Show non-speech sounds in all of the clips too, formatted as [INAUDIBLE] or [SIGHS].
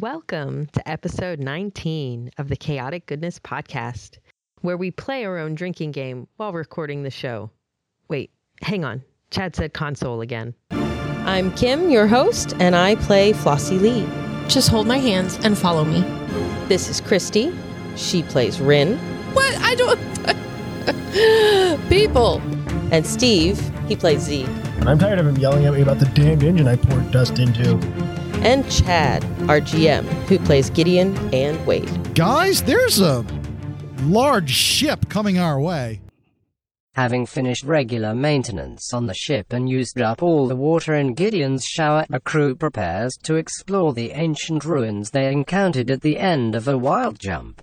Welcome to episode 19 of the Chaotic Goodness Podcast, where we play our own drinking game while recording the show. Wait, hang on. Chad said console again. I'm Kim, your host, and I play Flossie Lee. Just hold my hands and follow me. This is Christy. She plays Rin. What? I don't. [LAUGHS] People. And Steve, he plays Z. And I'm tired of him yelling at me about the damned engine I poured dust into. And Chad, our GM, who plays Gideon and Wade. Guys, there's a large ship coming our way. Having finished regular maintenance on the ship and used up all the water in Gideon's shower, a crew prepares to explore the ancient ruins they encountered at the end of a wild jump.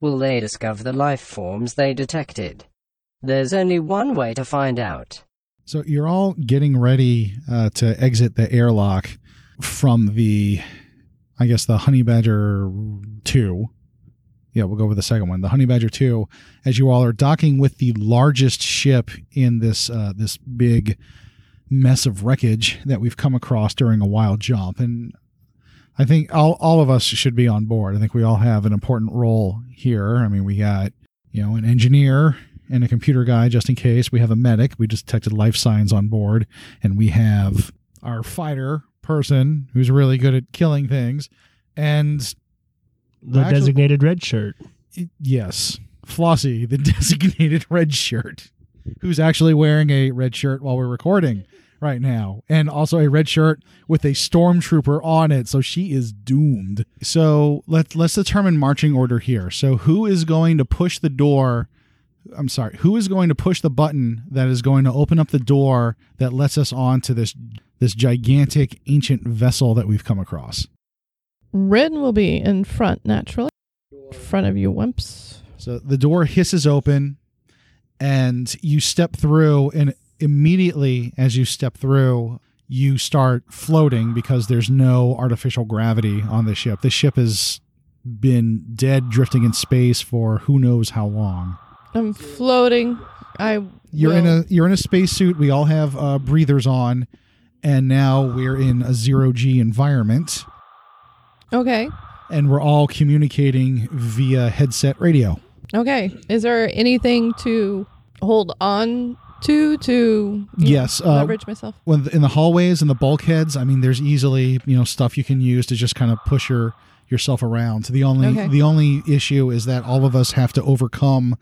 Will they discover the life forms they detected? There's only one way to find out. So you're all getting ready uh, to exit the airlock from the, I guess, the Honey Badger 2. Yeah, we'll go with the second one, the Honey Badger 2, as you all are docking with the largest ship in this uh, this big mess of wreckage that we've come across during a wild jump. And I think all, all of us should be on board. I think we all have an important role here. I mean, we got, you know, an engineer and a computer guy just in case. We have a medic. We just detected life signs on board. And we have our fighter person who's really good at killing things. And The Actually- designated red shirt. yes, Flossie, the [LAUGHS] designated red shirt, who's actually wearing a red shirt while we're recording right now, and also a red shirt with a stormtrooper on it. So she is doomed. So let's let's determine marching order here. So who is going to push the door? I'm sorry. Who is going to push the button that is going to open up the door that lets us on to this this gigantic ancient vessel that we've come across? Rin will be in front naturally. In front of you, wimps. So the door hisses open and you step through and immediately as you step through you start floating because there's no artificial gravity on the ship. The ship has been dead drifting in space for who knows how long. I'm floating. I. You're will- in a you're in a spacesuit. We all have uh, breathers on and now we're in a zero G environment Okay. and we're all communicating via headset radio. Okay. Is there anything to hold on to to Yes, know, uh, leverage myself? when in the hallways and the bulkheads, I mean, there's easily you know stuff you can use to just kind of push your yourself around. The only Okay. the only issue is that all of us have to overcome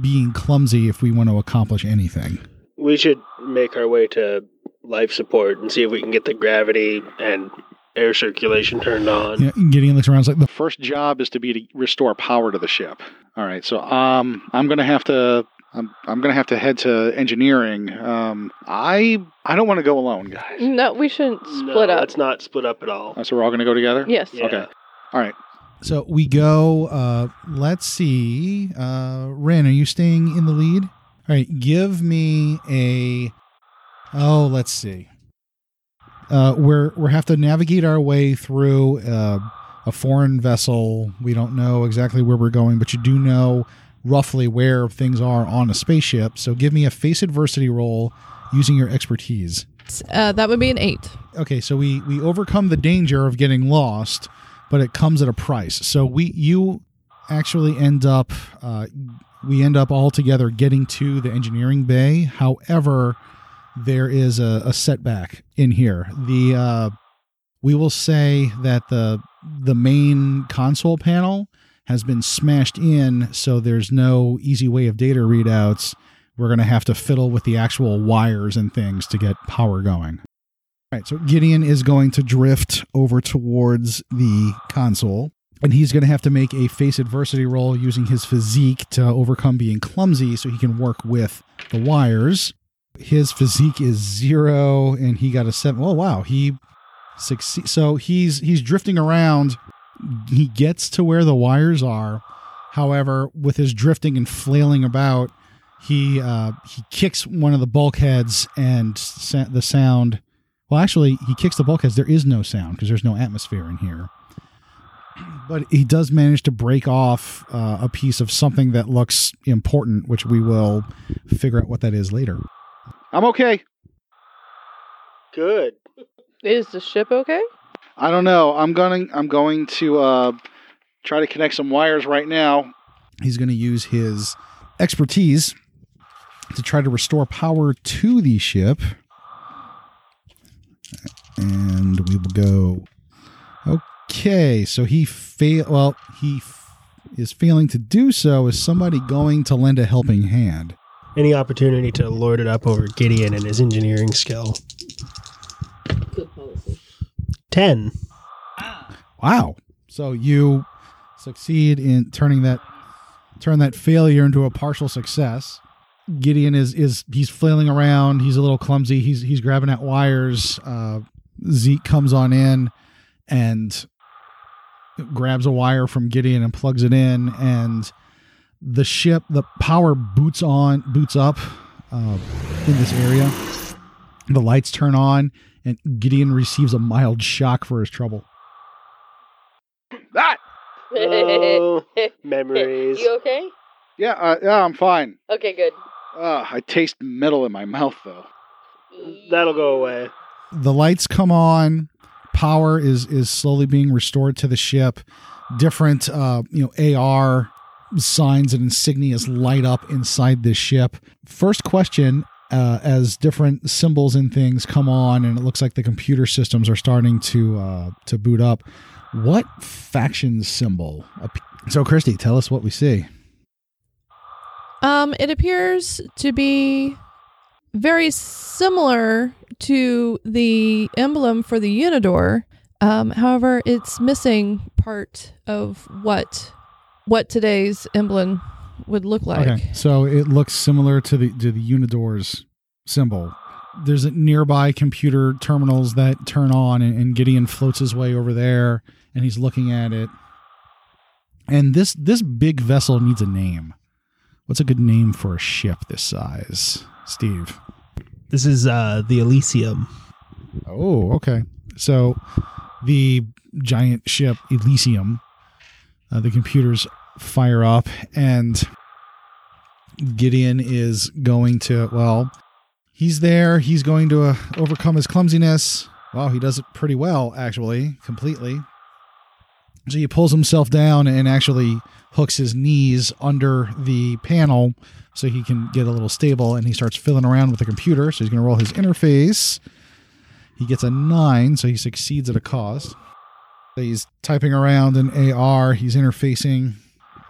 being clumsy if we want to accomplish anything. We should make our way to life support and see if we can get the gravity and air circulation turned on. You know, Gideon looks around. Like the first job is to be to restore power to the ship. All right, so um, I'm gonna have to. I'm, I'm gonna have to head to engineering. Um, I I don't want to go alone, guys. No, we shouldn't No, split up. Let's not split up at all. Uh, so we're all gonna go together. Yes. Yeah. Okay. All right. So we go. Uh, let's see. Uh, Ren, are you staying in the lead? All right. Give me a. Oh, let's see. Uh, we're we have to navigate our way through uh, a foreign vessel. We don't know exactly where we're going, but you do know roughly where things are on a spaceship. So give me a face adversity roll using your expertise. Uh, that would be an eight. okay so we we overcome the danger of getting lost but it comes at a price so we you actually end up uh, we end up all together getting to the engineering bay however there is a, a setback in here. The uh, we will say that the the main console panel has been smashed in so there's no easy way of data readouts. We're going to have to fiddle with the actual wires and things to get power going. All right, so Gideon is going to drift over towards the console, and he's going to have to make a face adversity roll using his physique to overcome being clumsy so he can work with the wires. His physique is zero, and he got a seven. Oh wow, he succeed. So he's he's drifting around. He gets to where the wires are. However, with his drifting and flailing about, he uh, he kicks one of the bulkheads, and sa- the sound. Well, actually, he kicks the bulkheads. There is no sound because there's no atmosphere in here. But he does manage to break off uh, a piece of something that looks important, which we will figure out what that is later. I'm okay. Good. Is the ship okay? I don't know. I'm going. I'm going to uh, try to connect some wires right now. He's going to use his expertise to try to restore power to the ship, and we will go. Okay, so he fail. Well, he f- is failing to do so. Is somebody going to lend a helping hand? Any opportunity to lord it up over Gideon and his engineering skill. Good policy. 10. Wow. So you succeed in turning that turn that failure into a partial success. Gideon is is he's flailing around. He's a little clumsy. He's he's grabbing at wires. Uh, Zeke comes on in and grabs a wire from Gideon and plugs it in, and the ship, the power boots on, boots up uh, in this area. The lights turn on, and Gideon receives a mild shock for his trouble. That Oh, [LAUGHS] memories. You okay? yeah, uh, yeah, I'm fine. Okay, good. Uh, I taste metal in my mouth though. That'll go away. The lights come on. Power is is slowly being restored to the ship. Different, uh, you know, AR signs and insignias light up inside this ship. First question: uh, As different symbols and things come on, and it looks like the computer systems are starting to uh, to boot up. What faction symbol? So, Christy, tell us what we see. Um, it appears to be very similar to the emblem for the Unidor. Um, however, it's missing part of what what today's emblem would look like. Okay, so it looks similar to the to the Unidor's symbol. There's a nearby computer terminals that turn on, and, and Gideon floats his way over there, and he's looking at it. And this this big vessel needs a name. What's a good name for a ship this size, Steve? This is uh, the Elysium. Oh, okay. So the giant ship Elysium, uh, the computers fire up, and Gideon is going to, well, he's there. He's going to uh, overcome his clumsiness. Well, he does it pretty well, actually, completely. So he pulls himself down and actually hooks his knees under the panel so he can get a little stable and he starts fiddling around with the computer. So he's going to roll his interface. He gets a nine, so he succeeds at a cost. He's typing around in AR. He's interfacing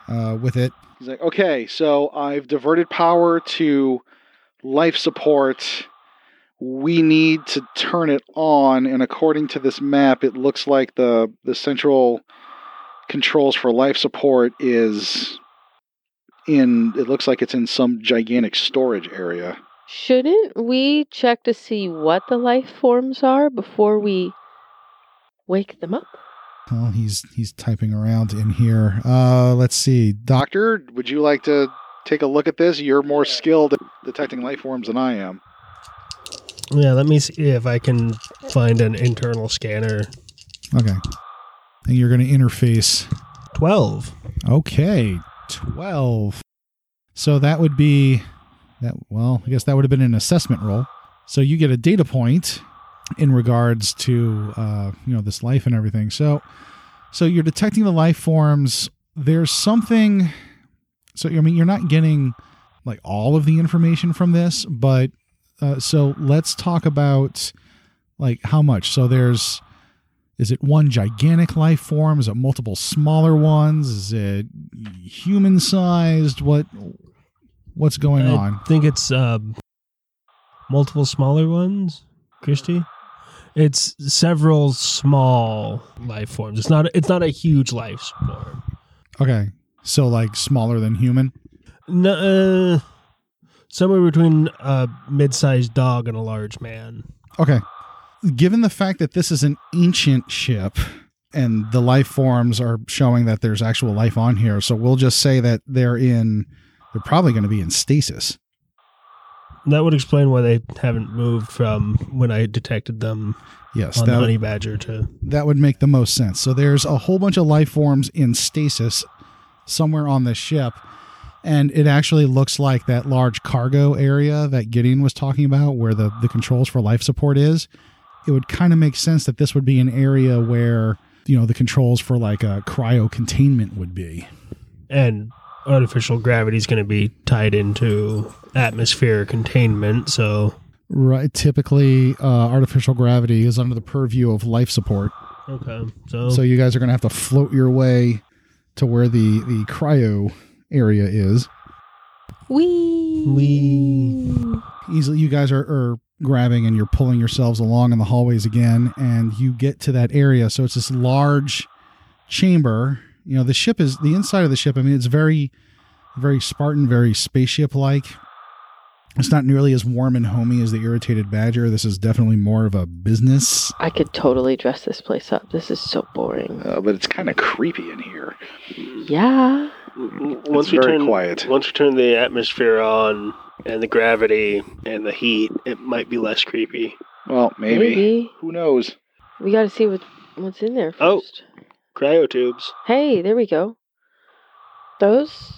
uh, with it. He's like, okay, so I've diverted power to life support. We need to turn it on, and according to this map, it looks like the the central controls for life support is in. It looks like it's in some gigantic storage area. Shouldn't we check to see what the life forms are before we wake them up? Well, he's he's typing around in here. Uh, let's see, Doctor. Would you like to take a look at this? You're more skilled at detecting life forms than I am. Yeah, let me see if I can find an internal scanner. Okay, and you're going to interface. 12. Okay, twelve. So that would be that. Well, I guess that would have been an assessment roll. So you get a data point in regards to uh, you know this life and everything. So so you're detecting the life forms. There's something. So I mean, you're not getting like all of the information from this, but uh, so let's talk about like how much. So there's is it one gigantic life form? Is it multiple smaller ones? Is it human sized? What what's going I on? think it's um, multiple smaller ones, Christy. It's several small life forms. It's not. It's not a huge life form. Okay, so like smaller than human. No, uh, somewhere between a mid-sized dog and a large man. Okay. Given the fact that this is an ancient ship and the life forms are showing that there's actual life on here, so we'll just say that they're in they're probably going to be in stasis. That would explain why they haven't moved from when I detected them Yes, on the that, Honey Badger 2. that would make the most sense. So there's a whole bunch of life forms in stasis somewhere on this ship. And it actually looks like that large cargo area that Gideon was talking about, where the, the controls for life support is, it would kind of make sense that this would be an area where you know the controls for like a cryo containment would be. And artificial gravity is going to be tied into atmosphere containment. So, Right. Typically, uh, artificial gravity is under the purview of life support. okay. So, So you guys are going to have to float your way to where the the cryo area is. We we. Easily, you guys are, are grabbing and you're pulling yourselves along in the hallways again, and you get to that area. So it's this large chamber. You know, the ship is the inside of the ship. I mean, it's very, very Spartan, very spaceship like. It's not nearly as warm and homey as the irritated badger. This is definitely more of a business. I could totally dress this place up. This is so boring. Uh, but it's kind of creepy in here. Yeah. Once we very turn quiet. once we turn the atmosphere on and the gravity and the heat, it might be less creepy. Well, maybe. Maybe. Who knows? We got to see what what's in there Oh. First. Cryotubes. Hey, there we go. Those?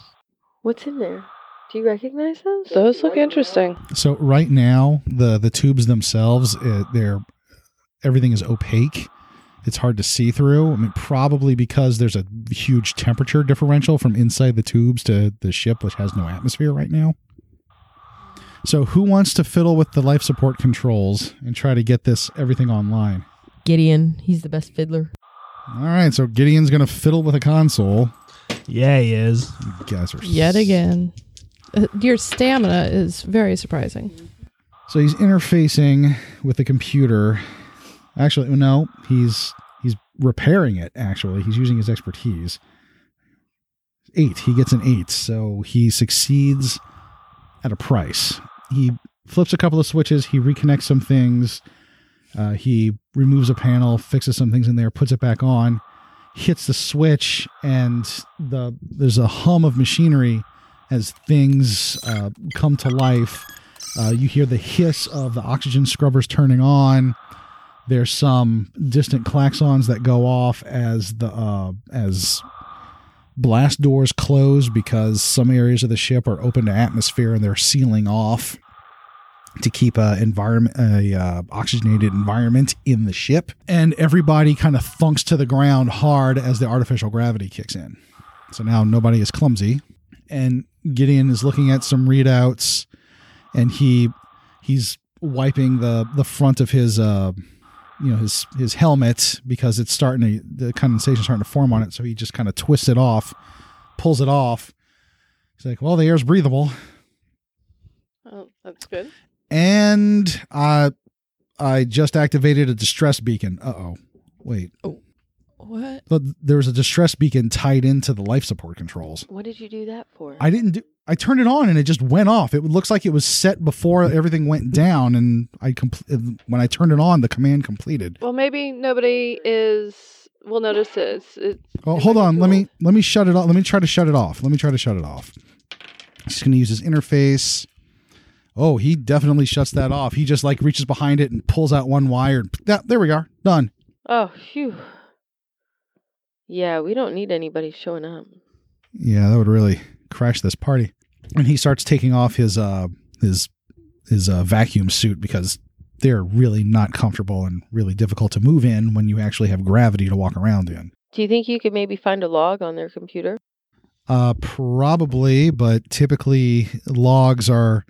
What's in there? Do you recognize those? Those look interesting. So right now, the the tubes themselves, uh, they're everything is opaque. It's hard to see through. I mean, probably because there's a huge temperature differential from inside the tubes to the ship, which has no atmosphere right now. So, who wants to fiddle with the life support controls and try to get this everything online? Gideon, he's the best fiddler. All right, so Gideon's going to fiddle with a console. Yeah, he is. You guys are yet again. Uh, your stamina is very surprising. So he's interfacing with the computer. Actually, no, he's he's repairing it. Actually, he's using his expertise. Eight. He gets an eight, so he succeeds at a price. He flips a couple of switches. He reconnects some things. Uh, he removes a panel, fixes some things in there, puts it back on, hits the switch, and the there's a hum of machinery as things uh, come to life. Uh, you hear the hiss of the oxygen scrubbers turning on. There's some distant klaxons that go off as the uh, as blast doors close because some areas of the ship are open to atmosphere and they're sealing off to keep a environment a uh, oxygenated environment in the ship. And everybody kind of thunks to the ground hard as the artificial gravity kicks in. So now nobody is clumsy and Gideon is looking at some readouts, and he he's wiping the the front of his uh you know his his helmet because it's starting to the condensation starting to form on it. So he just kind of twists it off, pulls it off. He's like, "Well, the air's breathable," Oh, that's good. And uh, I just activated a distress beacon. Uh oh, wait, Oh. What? but there was a distress beacon tied into the life support controls. What did you do that for? I didn't do. I turned it on and it just went off. It looks like it was set before everything went down, and I compl- when I turned it on, the command completed. Well, maybe nobody is will notice this. It, Oh, hold on. Let me let me shut it off. Let me try to shut it off. Let me try to shut it off. Just going to use his interface. Oh, he definitely shuts that off. He just like reaches behind it and pulls out one wire. That there we are. Done. Oh, phew. Yeah, we don't need anybody showing up. Yeah, that would really crash this party. And he starts taking off his uh his his uh, vacuum suit because they're really not comfortable and really difficult to move in when you actually have gravity to walk around in. Do you think you could maybe find a log on their computer? Uh, probably, but typically logs are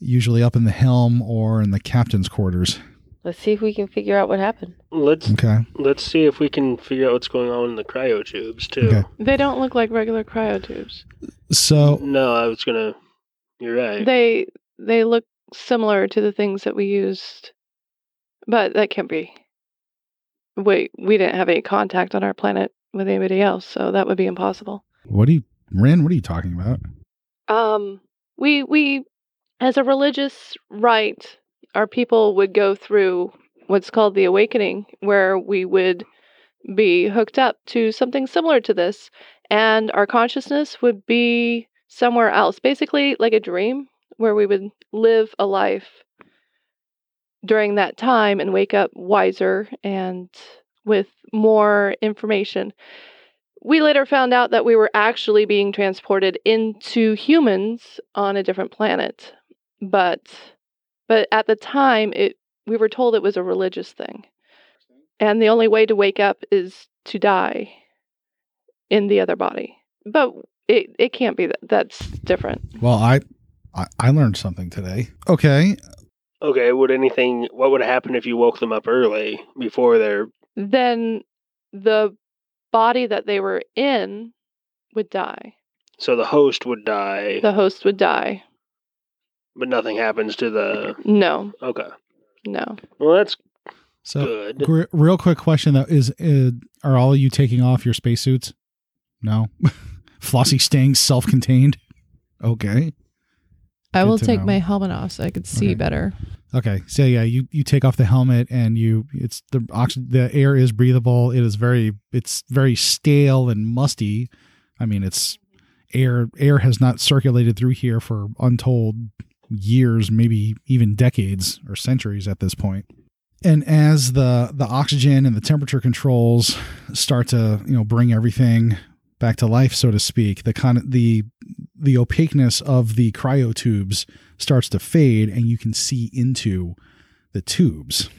usually up in the helm or in the captain's quarters. Let's see if we can figure out what happened. Let's Okay. let's see if we can figure out what's going on in the cryotubes too. Okay. They don't look like regular cryotubes. So No, I was gonna. You're right. They they look similar to the things that we used, but that can't be. Wait, we didn't have any contact on our planet with anybody else, so that would be impossible. what are you, Ren? What are you talking about? Um, we we as a religious rite, our people would go through what's called the awakening, where we would be hooked up to something similar to this, and our consciousness would be somewhere else, basically like a dream, where we would live a life during that time and wake up wiser and with more information. We later found out that we were actually being transported into humans on a different planet. But but at the time it we were told it was a religious thing. And the only way to wake up is to die in the other body. But it, it can't be that. That's different. Well, I, I I learned something today. Okay, Okay, would anything what would happen if you woke them up early before they're Then the body that they were in would die. so the host would die, The host would die. But nothing happens to the No, Okay. no. Well, that's so good. gr- real quick question though is uh, are all of you taking off your spacesuits? No, [LAUGHS] Flossie staying self-contained. Okay, I Good will to take know. my helmet off so I could see Okay. better. okay. So yeah, you you take off the helmet and you it's the oxygen. The air is breathable. It is very it's very stale and musty. I mean, it's air air has not circulated through here for untold years, maybe even decades or centuries at this point. And as the the oxygen and the temperature controls start to you know bring everything back to life, so to speak, the of the the opaqueness of the cryo tubes starts to fade, and you can see into the tubes.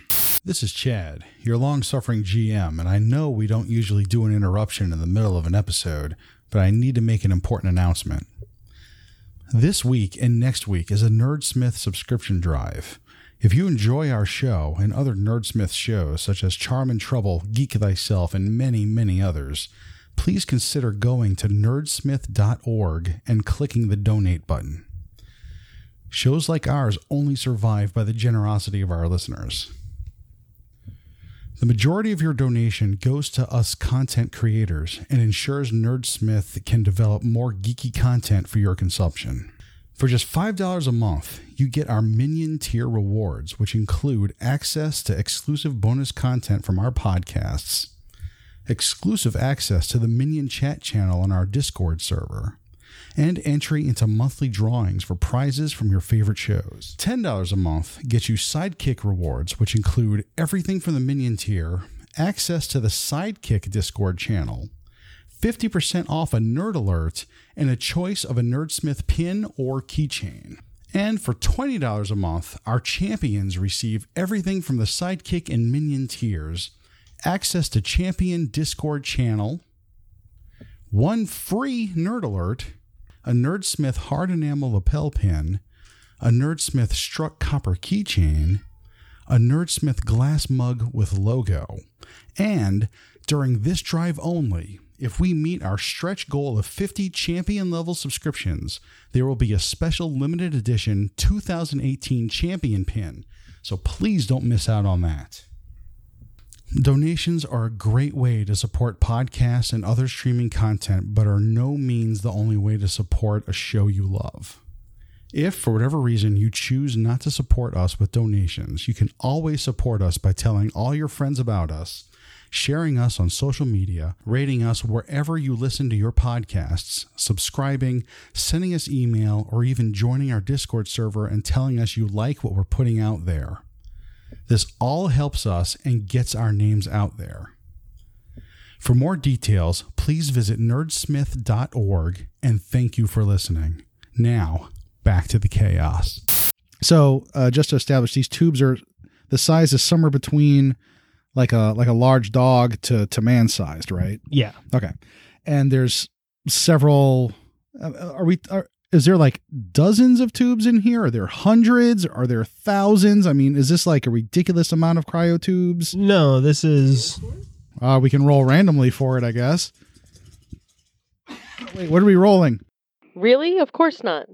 This is Chad, your long suffering GM, and I know we don't usually do an interruption in the middle of an episode, but I need to make an important announcement. This week and next week is a Nerdsmith subscription drive. If you enjoy our show and other Nerdsmith shows such as Charm and Trouble, Geek Thyself, and many, many others, please consider going to nerdsmith.org and clicking the donate button. Shows like ours only survive by the generosity of our listeners. The majority of your donation goes to us content creators and ensures Nerdsmith can develop more geeky content for your consumption. For just $5 a month, you get our Minion tier rewards, which include access to exclusive bonus content from our podcasts, exclusive access to the Minion chat channel on our Discord server, and entry into monthly drawings for prizes from your favorite shows. $10 a month gets you Sidekick rewards, which include everything from the Minion tier, access to the Sidekick Discord channel, 50% off a Nerd Alert, and a choice of a Nerdsmith pin or keychain. And for $20 a month, our champions receive everything from the Sidekick and Minion tiers, access to Champion Discord channel, one free Nerd Alert, a Nerdsmith hard enamel lapel pin, a Nerdsmith struck copper keychain, a Nerdsmith glass mug with logo, and during this drive only, if we meet our stretch goal of 50 champion level subscriptions, there will be a special limited edition 2018 champion pin. So please don't miss out on that. Donations are a great way to support podcasts and other streaming content, but are no means the only way to support a show you love. If, for whatever reason, you choose not to support us with donations, you can always support us by telling all your friends about us, sharing us on social media, rating us wherever you listen to your podcasts, subscribing, sending us email, or even joining our Discord server and telling us you like what we're putting out there. This all helps us and gets our names out there. For more details, please visit nerdsmith.org and thank you for listening. Now, back to the chaos. So, uh, just to establish, these tubes are the size is somewhere between like a like a large dog to to man sized, right? Yeah. Okay, and there's several. Uh, are we? Are, is there like dozens of tubes in here? Are there hundreds? Are there thousands? I mean, is this like a ridiculous amount of cryo tubes? No, this is Uh, we can roll randomly for it, I guess. Wait, what are we rolling? Really? Of course not.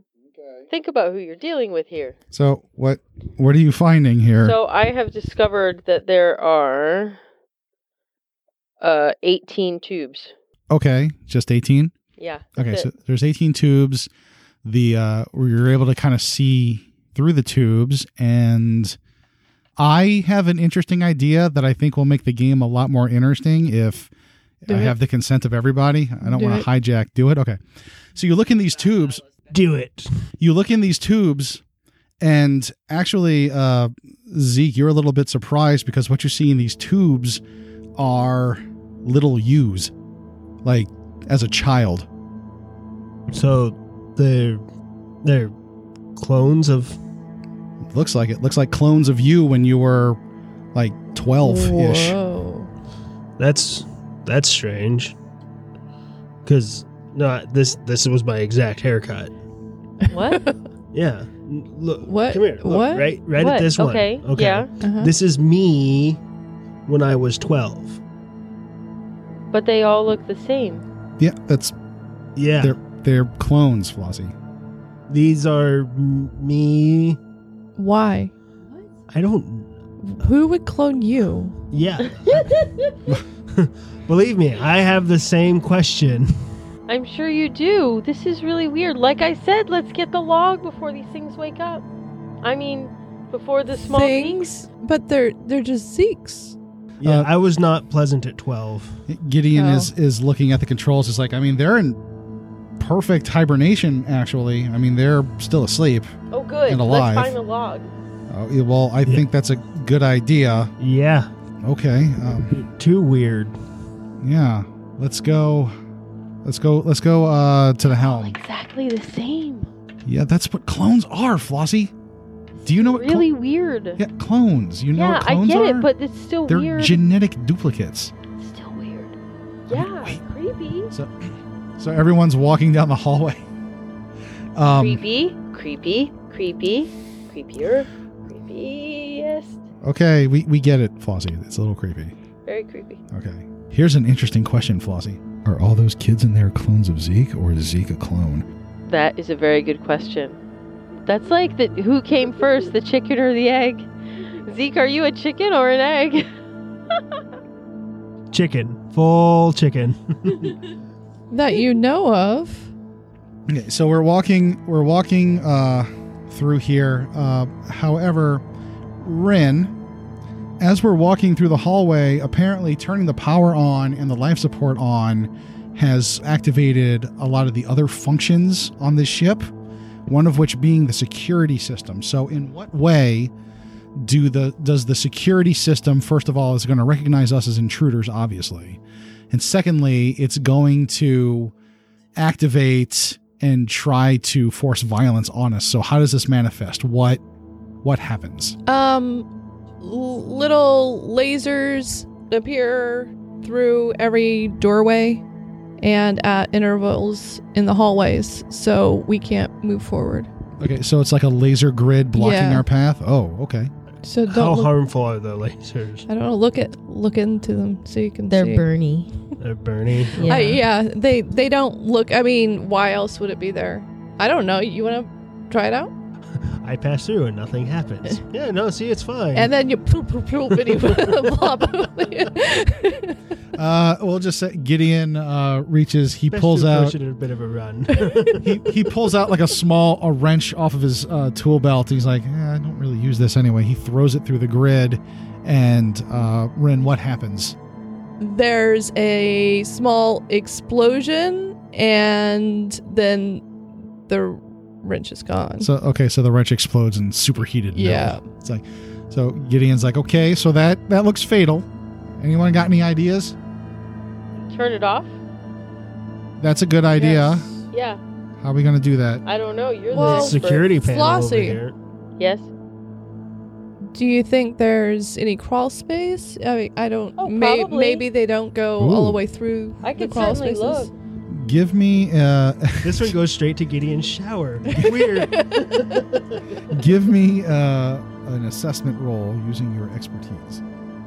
Think about who you're dealing with here. So what what are you finding here? So I have discovered that there are uh 18 tubes. okay, just 18. Yeah. Okay, it. so there's 18 tubes. The uh where you're able to kind of see through the tubes and I have an interesting idea that I think will make the game a lot more interesting if Do I it. have the consent of everybody. I don't Do want to hijack. Do it. Okay. So you look in these tubes. do it. You look in these tubes, and actually, uh, Zeke, you're a little bit surprised because what you see in these tubes are little yous, like as a child. So they're they're clones of Looks like it. Looks like clones of you when you were like 12 ish. That's that's strange. Cause no, this this was my exact haircut. What? [LAUGHS] Yeah. Look. What? Come here. Look, What? Right. Right What? at this one. Okay, yeah. Uh-huh. This is me when I was twelve. but they all look the same. Yeah, that's Yeah. they're they're clones, Flossie. These are m- me. Why? I don't. Who would clone you? Yeah. [LAUGHS] [LAUGHS] Believe me, I have the same question. I'm sure you do. This is really weird. Like I said, let's get the log before these things wake up. I mean, before the small Things, but they're they're just Zekes. Yeah, Uh, I was not pleasant at twelve. Gideon Oh. is is looking at the controls. It's like, I mean, they're in perfect hibernation. Actually, I mean, they're still asleep. Oh, good. And alive. Let's find the log. Uh, yeah, well, I think that's a good idea. Yeah. Okay, um, Too weird. yeah, let's go. Let's go. Let's go uh, to the helm. Exactly the same. Yeah, that's what clones are, Flossie. Do you know what? clo- Really weird. yeah, clones. You know yeah, what I get are? it, but it's still they're weird. genetic duplicates. still weird. I mean, Yeah, wait. creepy. So, so everyone's walking down the hallway. Um, creepy, creepy, creepy, creepier, creepiest. Okay, we, we get it, Flossie. It's a little creepy. Very creepy. Okay. Here's an interesting question, Flossie. Are all those kids in there clones of Zeke, or is Zeke a clone? That is a very good question. That's like the who came first, the chicken or the egg? Zeke, are you a chicken or an egg? [LAUGHS] Chicken. Full chicken. [LAUGHS] That you know of. Okay, so we're walking we're walking uh, through here. Uh, however, Rin, as we're walking through the hallway, apparently turning the power on and the life support on has activated a lot of the other functions on this ship. One of which being the security system. So, in what way do the does the security system first of all is going to recognize us as intruders, obviously, and secondly, it's going to activate and try to force violence on us. So how does this manifest? What what happens? Um, little lasers appear through every doorway and at intervals in the hallways, so we can't move forward. Okay, so it's like a laser grid blocking Yeah. our path. Oh, okay. So How don't. Look, harmful are the lasers? I don't know. Look at look into them so you can They're see. Bernie. They're burning. [LAUGHS] Yeah. Uh, yeah, they they don't look. I mean, why else would it be there? I don't know. You want to try it out? I pass through and nothing happens. [LAUGHS] yeah, no, see, it's fine. And then you poop poop poop and you [LAUGHS] plop. [LAUGHS] Uh, we'll just say Gideon uh, reaches. He Best pulls out. it a bit of a run. He, he pulls out like a small a wrench off of his uh, tool belt. He's like, eh, I don't really use this anyway. He throws it through the grid, and uh, Ren, what happens? There's a small explosion, and then the wrench is gone. So okay, so the wrench explodes in superheated. metal. Yeah. it's like so Gideon's like, okay, so that that looks fatal. Anyone got any ideas? Turn it off? That's a good idea. Yeah. How are we gonna do that? I don't know. You're Well, the expert. Security panel over Flossie. here. Yes. Do you think there's any crawl space? I mean, I don't. Oh, may- probably. maybe they don't go all the way through I the could crawl certainly spaces. look. Give me uh, This one [LAUGHS] goes straight to Gideon's shower. [LAUGHS] Weird. give me uh, an assessment roll using your expertise.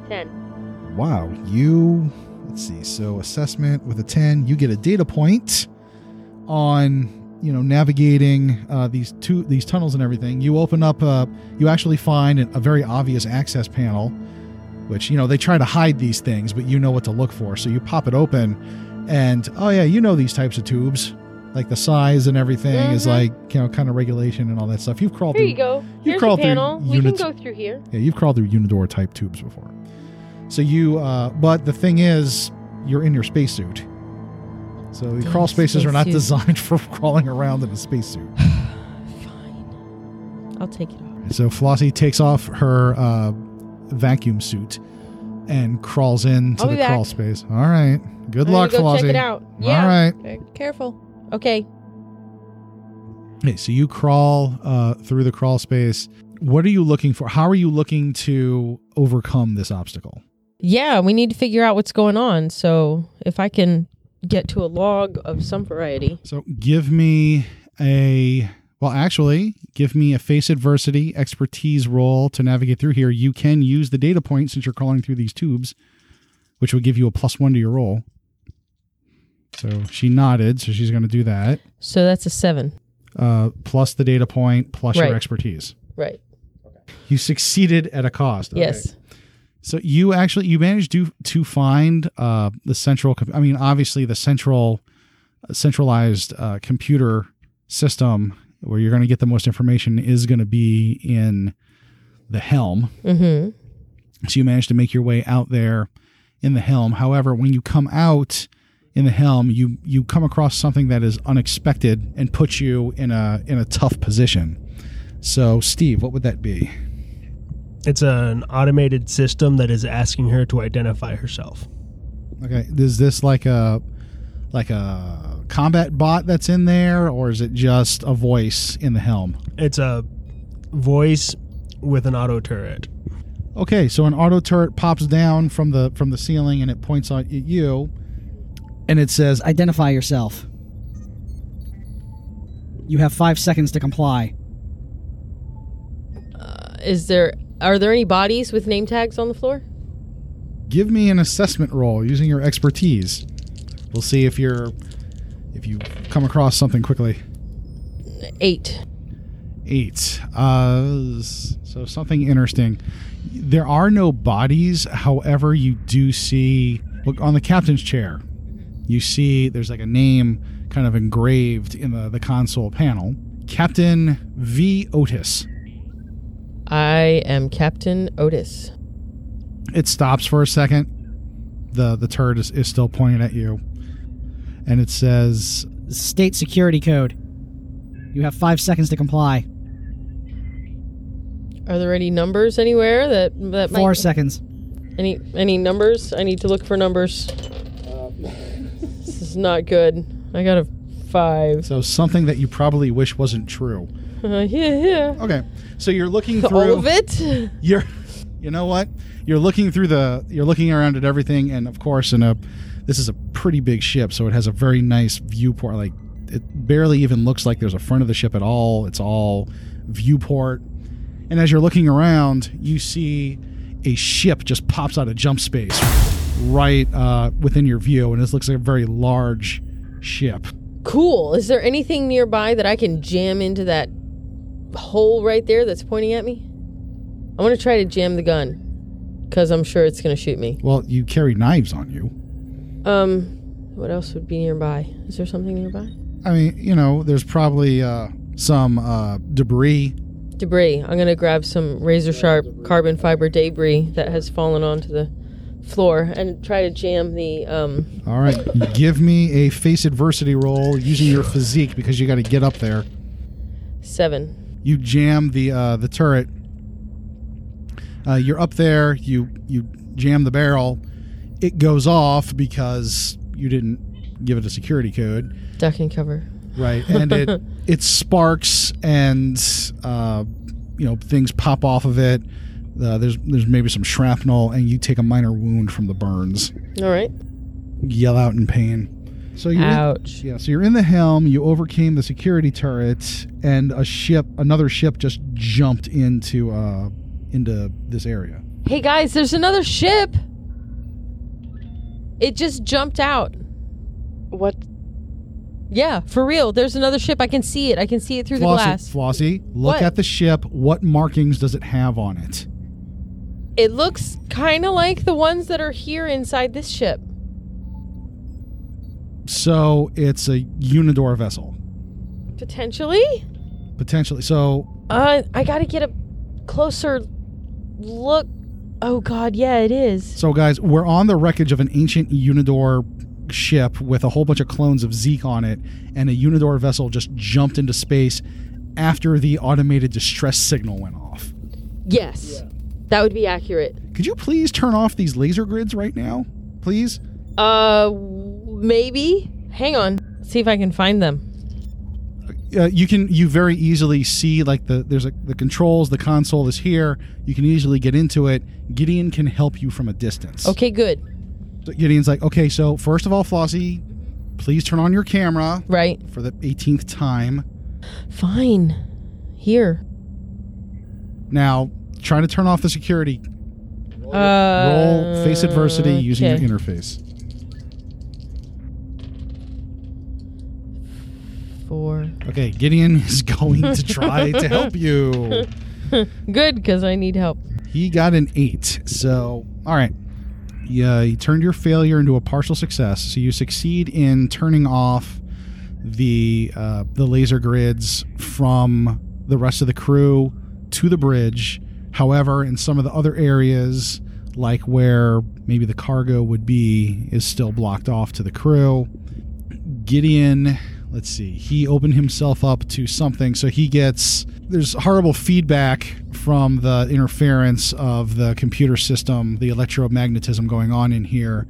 Ten. Wow, you let's see. So assessment with a 10, you get a data point on, you know, navigating uh, these two these tunnels and everything. You open up uh you actually find a very obvious access panel which, you know, they try to hide these things, but you know what to look for. So you pop it open and oh yeah, you know these types of tubes. Like the size and everything is Mhm. like, you know, kind of regulation and all that stuff. You've crawled Here through you go. you Here's crawled through panel. We can go through here. yeah, you've crawled through Unidor type tubes before. So you, uh, but the thing is, you're in your spacesuit. So the crawl spaces are not spacesuit. designed [LAUGHS] for crawling around in a spacesuit. [SIGHS] Fine. I'll take it off. So Flossie takes off her uh, vacuum suit and crawls into I'll the crawl space. All right. Good I'm luck, go Flossie. check it out. Yeah. All right. Careful. Okay. Okay, so you crawl uh, through the crawl space. what are you looking for? How are you looking to overcome this obstacle? Yeah, we need to figure out what's going on. So if I can get to a log of some variety. So give me a well, actually, give me a face adversity expertise roll to navigate through here. You can use the data point since you're crawling through these tubes, which would give you a plus one to your roll. So she nodded, so she's going to do that. So that's a seven. Uh, plus the data point, plus Right. your expertise. Right. You succeeded at a cost. Okay. Yes. So you actually you managed to to find uh, the central. com- I mean, obviously the central centralized uh, computer system where you're going to get the most information is going to be in the helm. Mm-hmm. So you manage to make your way out there in the helm. However, when you come out in the helm, you you come across something that is unexpected and puts you in a in a tough position. So, Steve, what would that be? It's an automated system that is asking her to identify herself. Okay, is this like a like a combat bot that's in there, or is it just a voice in the helm? It's a voice with an auto turret. Okay, so an auto turret pops down from the from the ceiling and it points out at you, and it says, Identify yourself. You have five seconds to comply. Uh, is there are there any bodies with name tags on the floor? "Give me an assessment roll using your expertise." We'll see if you're if you come across something quickly. Eight. Eight. Uh, so something interesting. There are no bodies. However, you do see look on the captain's chair. You see there's like a name kind of engraved in the, the console panel. Captain V. Otis. I am Captain Otis. It stops for a second. The the turret is, is still pointing at you. And it says State security code. You have five seconds to comply. Are there any numbers anywhere that that Four might, seconds. any any numbers? I need to look for numbers. [LAUGHS] this is not good. I got a five. so something that you probably wish wasn't true. Uh, [LAUGHS] yeah, yeah. Okay. So you're looking through All of it. [LAUGHS] you're you know what you're looking through the you're looking around at everything and of course in a this is a pretty big ship so it has a very nice viewport like it barely even looks like there's a front of the ship at all it's all viewport and as you're looking around you see a ship just pops out of jump space right uh, within your view and this looks like a very large ship Cool. Is there anything nearby that I can jam into that hole right there that's pointing at me? I want to try to jam the gun because I'm sure it's going to shoot me. well you carry knives on you Um, what else would be nearby? Is there something nearby? i mean you know there's probably uh, some uh, debris Debris. I'm going to grab some razor sharp carbon fiber debris that has fallen onto the floor and try to jam the um All right, give me a face adversity roll using your physique because you got to get up there. seven. You jam the uh, the turret. Uh, you're up there. You you jam the barrel. It goes off because you didn't give it a security code, Duck and cover. right? [LAUGHS] And it it sparks and uh, you know things pop off of it. Uh, there's there's maybe some shrapnel, and you take a minor wound from the burns. All right. Yell out in pain. So you're in- Ouch. Yeah, so you're in the helm, you overcame the security turret, and a ship, another ship just jumped into uh into this area. Hey guys, there's another ship. It just jumped out. What? Yeah, for real. There's another ship. I can see it. I can see it through the glass. Flossie, look What? at the ship. What markings does it have on it? It looks kind of like the ones that are here inside this ship. So it's a Unidor vessel, Potentially. potentially. So Uh, I gotta get a closer look. Oh God, yeah, it is. so guys, we're on the wreckage of an ancient Unidor ship with a whole bunch of clones of Zeke on it, and a Unidor vessel just jumped into space after the automated distress signal went off. Yes, that would be accurate. Could you please turn off these laser grids right now? Please? Uh, maybe. Hang on. See if I can find them. Uh, you can you very easily see like the there's a, the controls the console is here you can easily get into it gideon can help you from a distance Okay, good. So gideon's like okay so first of all flossie please turn on your camera Right. for the 18th time Fine. Here. now try to turn off the security Uh, roll face adversity using okay. your interface Four. okay gideon is [LAUGHS] going to try to help you [LAUGHS] Good, because I need help. He got an eight. So, all right. Yeah, you turned your failure into a partial success. So you succeed in turning off the uh, the laser grids from the rest of the crew to the bridge. However, in some of the other areas, like where maybe the cargo would be, is still blocked off to the crew. Gideon, let's see, he opened himself up to something. So he gets, there's horrible feedback from the interference of the computer system, the electromagnetism going on in here.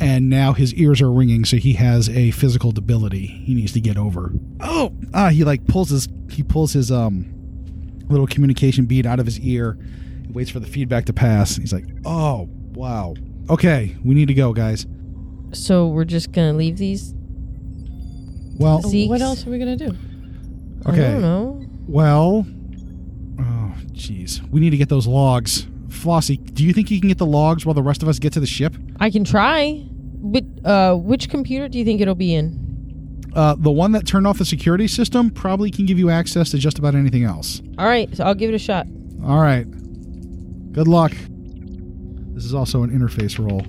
And now his ears are ringing, so he has a physical debility he needs to get over. Oh, ah, he like pulls his he pulls his um little communication bead out of his ear, and waits for the feedback to pass. He's like, oh wow, okay, we need to go, guys. So we're just gonna leave these. Well, Zeke's- What else are we gonna do? Okay. I don't know. well, oh jeez, we need to get those logs. Flossie, do you think you can get the logs while the rest of us get to the ship? I can try. But uh, which computer do you think it'll be in? Uh, the one that turned off the security system probably can give you access to just about anything else. All right, so I'll give it a shot. All right. Good luck. This is also an interface roll.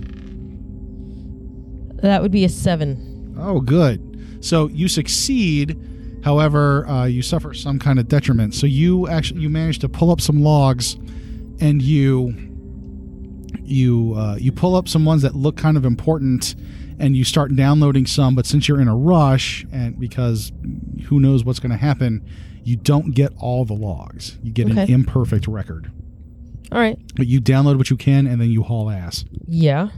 That would be a seven. Oh, good. So you succeed. However, uh, you suffer some kind of detriment. So you actually you manage to pull up some logs, and you you uh, you pull up some ones that look kind of important, and you start downloading some. But since you're in a rush, and because who knows what's going to happen, you don't get all the logs. You get an imperfect record. All right. But you download what you can, and then you haul ass. Yeah.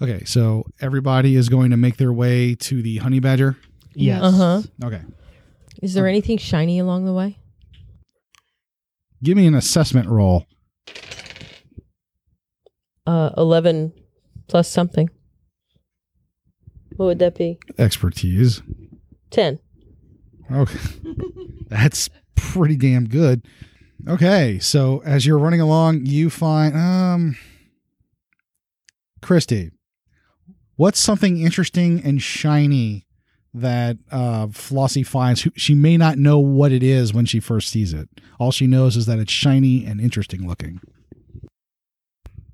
Okay, so everybody is going to make their way to the honey badger. Yes. Uh huh. Okay. Is there anything shiny along the way? Give me an assessment roll. Uh, eleven plus something. What would that be? Expertise. Ten. Okay. [LAUGHS] That's pretty damn good. Okay, so as you're running along, you find um Christy. What's something interesting and shiny that uh Flossie finds? She may not know what it is when she first sees it. All she knows is that it's shiny and interesting looking.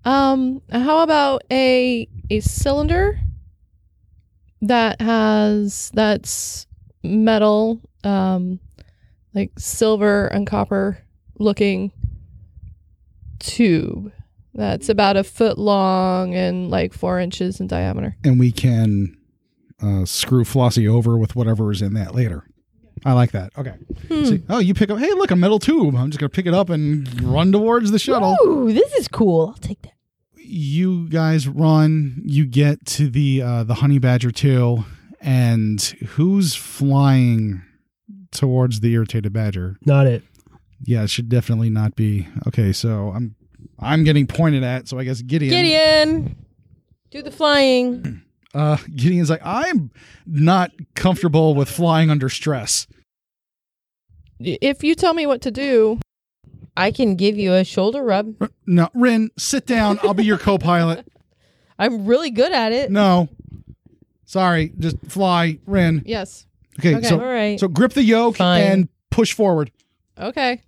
Um, how about a a cylinder that has that's metal, um, like silver and copper looking tube that's about a foot long and like four inches in diameter. and we can uh, screw Flossie over with whatever is in that later. I like that. Okay. Hmm. See- oh, you pick up. Hey, look, a metal tube. I'm just gonna pick it up and run towards the shuttle. Ooh, this is cool. I'll take that. You guys run. You get to the uh, the honey badger two, and who's flying towards the irritated badger? Not it. Yeah, it should definitely not be. Okay, so I'm I'm getting pointed at. So I guess Gideon. Gideon, do the flying. [CLEARS THROAT] Uh, Gideon's like, I'm not comfortable with flying under stress. If you tell me what to do, I can give you a shoulder rub. No, Rin, sit down. I'll be your [LAUGHS] co-pilot. I'm really good at it. No, sorry, just fly, Rin. yes. Okay, Okay. so All right. so grip the yoke Fine. and push forward. Okay.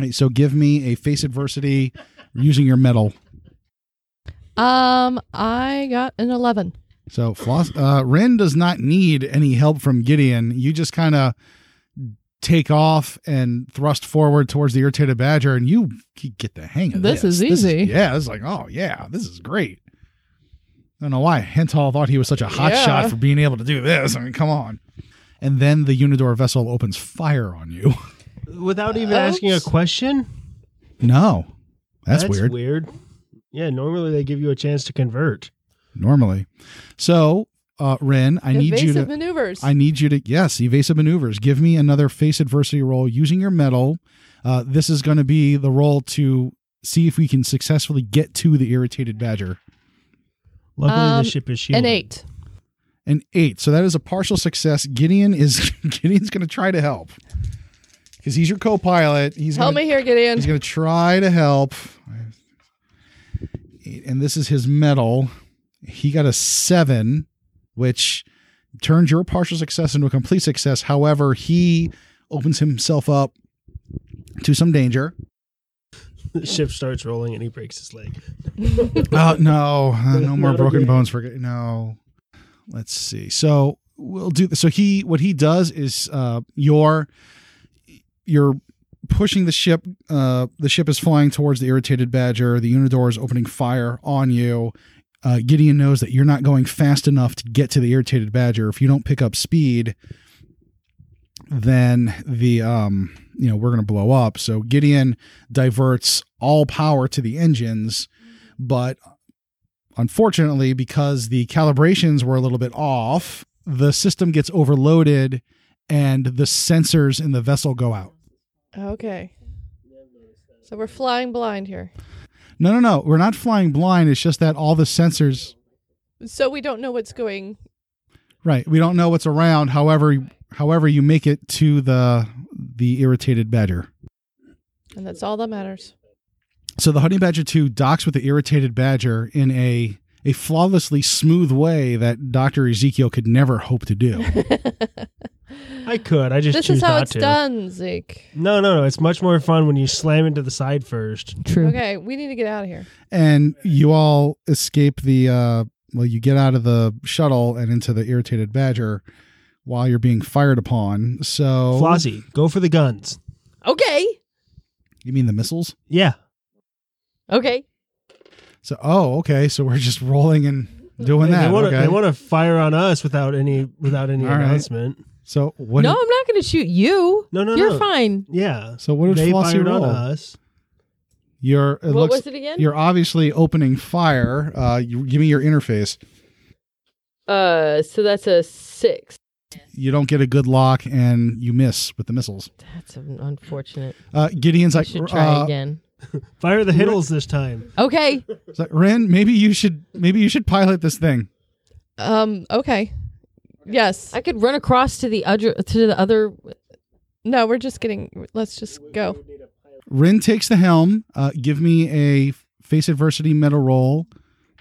Okay, so give me a face adversity using your mettle. Um, I got an eleven. So Floss, uh, Rin does not need any help from Gideon. You just kind of take off and thrust forward towards the irritated badger, and you get the hang of this. This is easy. yeah, it's like, oh yeah, this is great. I don't know why Henthal thought he was such a hot Yeah. shot for being able to do this. I mean, come on. And then the Unidor vessel opens fire on you. Without even asking a question? no, that's, weird. weird. Yeah, normally they give you a chance to convert. normally. So uh, Ren, I need you to. maneuvers. I need you to yes, evasive maneuvers. Give me another face adversity roll using your mettle. Uh, this is going to be the roll to see if we can successfully get to the irritated badger. Luckily, Um, the ship is shielded. An eight. An eight, so that is a partial success. Gideon is [LAUGHS] Gideon's going to try to help because he's your co-pilot. He's Help gonna, me here, Gideon. He's going to try to help. And this is his mettle. He got a seven, which turns your partial success into a complete success. However, he opens himself up to some danger. The ship starts rolling and he breaks his leg. Oh [LAUGHS] no, uh, no more broken again. bones for no. Let's see. So we'll do. So he what he does is uh, you're you're pushing the ship. Uh, the ship is flying towards the irritated badger. The Unidor is opening fire on you. Uh, Gideon knows that you're not going fast enough to get to the irritated badger. If you don't pick up speed, then the um you know we're going to blow up. So Gideon diverts all power to the engines, but unfortunately because the calibrations were a little bit off, the system gets overloaded and the sensors in the vessel go out. Okay. So we're flying blind here. No, no, no. We're not flying blind. It's just that all the sensors So we don't know what's going. Right. We don't know what's around. However, however you make it to the the irritated badger. And that's all that matters. So the honey badger 2 docks with the irritated badger in a a flawlessly smooth way that Dr. Ezekiel could never hope to do. [LAUGHS] I could. I just this choose is how not it's to. done, Zeke. No, no, no. It's much more fun when you slam into the side first. True. Okay, we need to get out of here. and you all escape the uh well you get out of the shuttle and into the irritated badger while you're being fired upon. So Flossie, go for the guns. Okay. You mean the missiles? Yeah. Okay. So oh, okay. So we're just rolling and doing They- that. They want to. okay. Want to fire on us without any without any All right. Announcement. so what no, did- I'm not going to shoot you. No, no, You're no. fine. Yeah. So what did they Flossie fired roll? on us. You're it what looks was it again? you're obviously opening fire. Uh you give me your interface. Uh, so that's a six. You don't get a good lock and you miss with the missiles. That's unfortunate. Uh Gideon's like should try uh, again. [LAUGHS] Fire the hittles this time. Okay. it's like, Ren, maybe you should maybe you should pilot this thing. Um. Okay. Yes. I could run across to the other to the other. no, we're just getting. Let's just go. Rin takes the helm. Uh, give me a face adversity mettle roll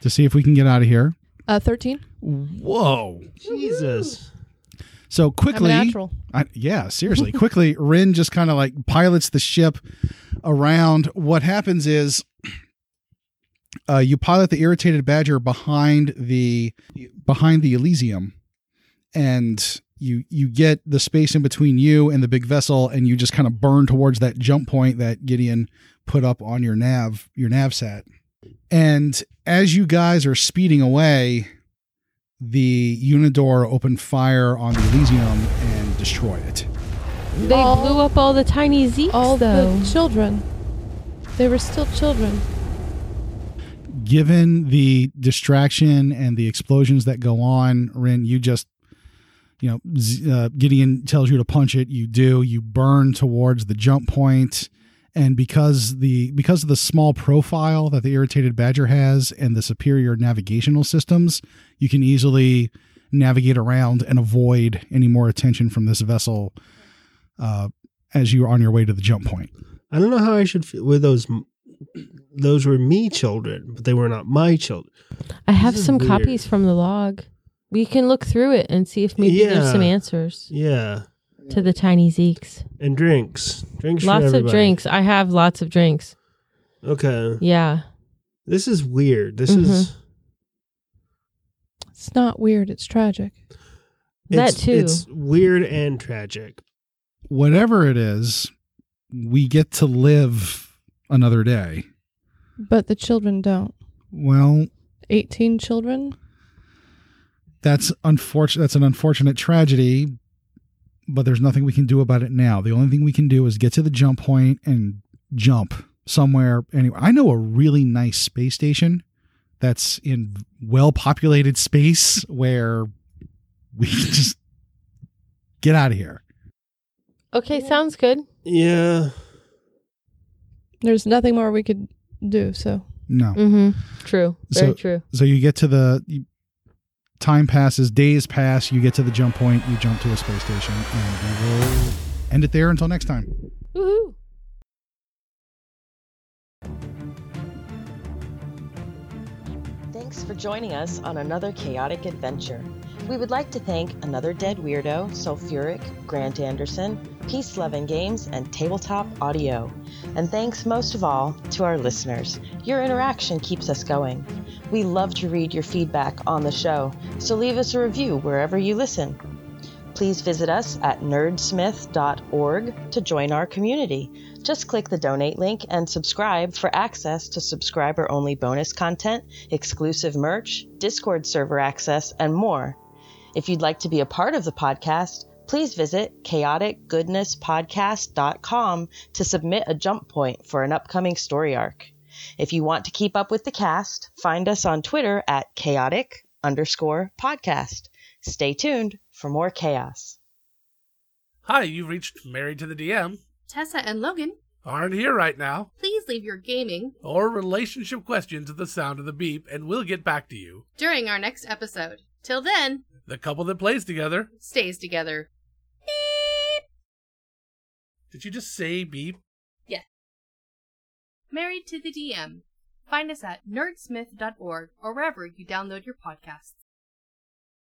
to see if we can get out of here. Uh, thirteen. Whoa! Jesus. So I'm quickly, natural. I, yeah, seriously, [LAUGHS] quickly, Rin just kind of like pilots the ship around. What happens is, uh, you pilot the irritated badger behind the behind the Elysium, and you you get the space in between you and the big vessel, and you just kind of burn towards that jump point that Gideon put up on your nav your nav sat. And as you guys are speeding away, the Unidor opened fire on the Elysium and destroyed it. They All- blew up all the tiny Zekes All though. the children. They were still children. Given the distraction and the explosions that go on, Rin, you just, you know, Z- uh, Gideon tells you to punch it. You do. You burn towards the jump point, and because the because of the small profile that the irritated badger has and the superior navigational systems, you can easily navigate around and avoid any more attention from this vessel uh, as you are on your way to the jump point. I don't know how I should feel with those. Those were me children, but they were not my children. I have some weird. copies from the log. We can look through it and see if maybe Yeah. there's some answers Yeah, to the tiny Zekes. and drinks, drinks. for Lots of drinks. I have lots of drinks. Okay, Yeah. this is weird. This Mhm. is It's not weird. It's tragic. That too. It's weird and tragic. whatever it is, we get to live another day. But the children don't. Well, 18 children? That's unfortunate. That's an unfortunate tragedy, but there's nothing we can do about it now. The only thing we can do is get to the jump point and jump somewhere. Anyway, I know a really nice space station that's in well populated space [LAUGHS] where we can just get out of here. Okay, sounds good. Yeah. There's nothing more we could do. So No. Mm-hmm. True. Very So- true. So you get to the you, time passes, days pass. You get to the jump point. You jump to a space station, and we will end it there until next time. Woohoo! Thanks for joining us on another chaotic adventure. We would like to thank Another Dead Weirdo, Sulfuric, Grant Anderson, Peace Loving Games, and Tabletop Audio. And thanks most of all to our listeners. Your interaction keeps us going. We love to read your feedback on the show, so leave us a review wherever you listen. Please visit us at nerdsmith.org to join our community. Just click the donate link and subscribe for access to subscriber only bonus content, exclusive merch, Discord server access, and more. If you'd like to be a part of the podcast, please visit chaoticgoodnesspodcast.com to submit a jump point for an upcoming story arc. If you want to keep up with the cast, find us on Twitter at chaotic underscore podcast. Stay tuned for more chaos. Hi, you've reached Married to the DM. Tessa and Logan, Aren't here right now. please leave your gaming Or relationship questions at the sound of the beep, and we'll get back to you. during our next episode. Till then, The couple that plays together. stays together. Beep. Did you just say beep? Married to the DM. Find us at nerdsmith.org or wherever you download your podcasts.